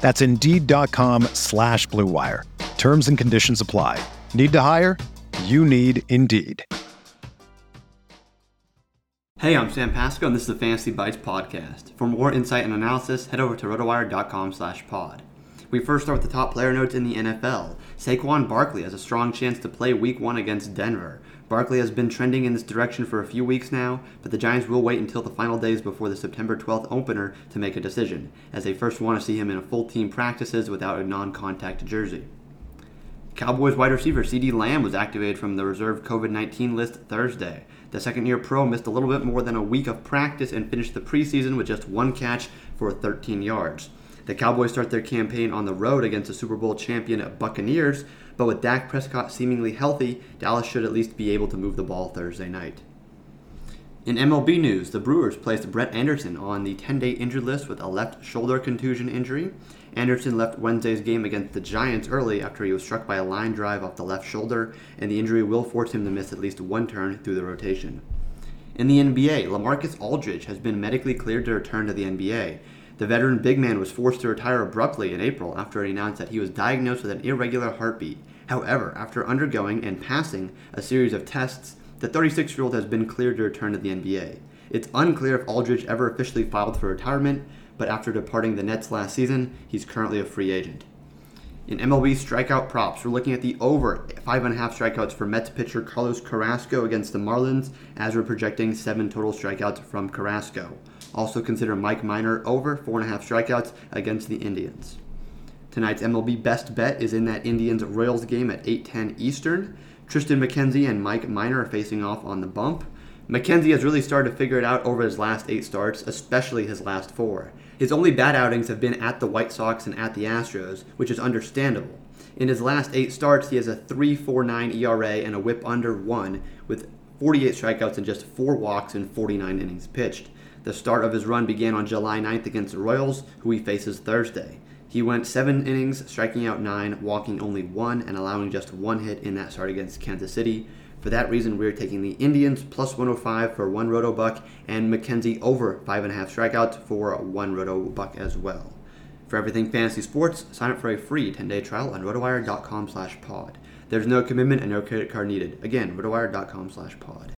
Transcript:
That's Indeed.com slash BlueWire. Terms and conditions apply. Need to hire? You need Indeed. Hey, I'm Sam Pasco, and this is the Fantasy Bites podcast. For more insight and analysis, head over to rotowire.com slash pod. We first start with the top player notes in the NFL. Saquon Barkley has a strong chance to play week one against Denver. Barkley has been trending in this direction for a few weeks now, but the Giants will wait until the final days before the September 12th opener to make a decision, as they first want to see him in a full team practices without a non contact jersey. Cowboys wide receiver CeeDee Lamb was activated from the reserve COVID 19 list Thursday. The second year pro missed a little bit more than a week of practice and finished the preseason with just one catch for 13 yards. The Cowboys start their campaign on the road against the Super Bowl champion Buccaneers, but with Dak Prescott seemingly healthy, Dallas should at least be able to move the ball Thursday night. In MLB news, the Brewers placed Brett Anderson on the 10 day injured list with a left shoulder contusion injury. Anderson left Wednesday's game against the Giants early after he was struck by a line drive off the left shoulder, and the injury will force him to miss at least one turn through the rotation. In the NBA, LaMarcus Aldridge has been medically cleared to return to the NBA. The veteran big man was forced to retire abruptly in April after it announced that he was diagnosed with an irregular heartbeat. However, after undergoing and passing a series of tests, the 36 year old has been cleared to return to the NBA. It's unclear if Aldridge ever officially filed for retirement, but after departing the Nets last season, he's currently a free agent. In MLB strikeout props, we're looking at the over 5.5 strikeouts for Mets pitcher Carlos Carrasco against the Marlins, as we're projecting 7 total strikeouts from Carrasco. Also consider Mike Minor over 4.5 strikeouts against the Indians. Tonight's MLB best bet is in that Indians Royals game at 8:10 Eastern. Triston McKenzie and Mike Minor are facing off on the bump. McKenzie has really started to figure it out over his last eight starts, especially his last four. His only bad outings have been at the White Sox and at the Astros, which is understandable. In his last eight starts, he has a 3.49 ERA and a whip under 1, with 48 strikeouts and just 4 walks in 49 innings pitched. The start of his run began on July 9th against the Royals, who he faces Thursday. He went 7 innings, striking out 9, walking only 1, and allowing just 1 hit in that start against Kansas City. For that reason, we're taking the Indians plus 105 for one roto buck and McKenzie over 5.5 strikeouts for one roto buck as well. For everything fantasy sports, sign up for a free 10-day trial on rotowire.com slash pod. There's no commitment and no credit card needed. Again, rotowire.com slash pod.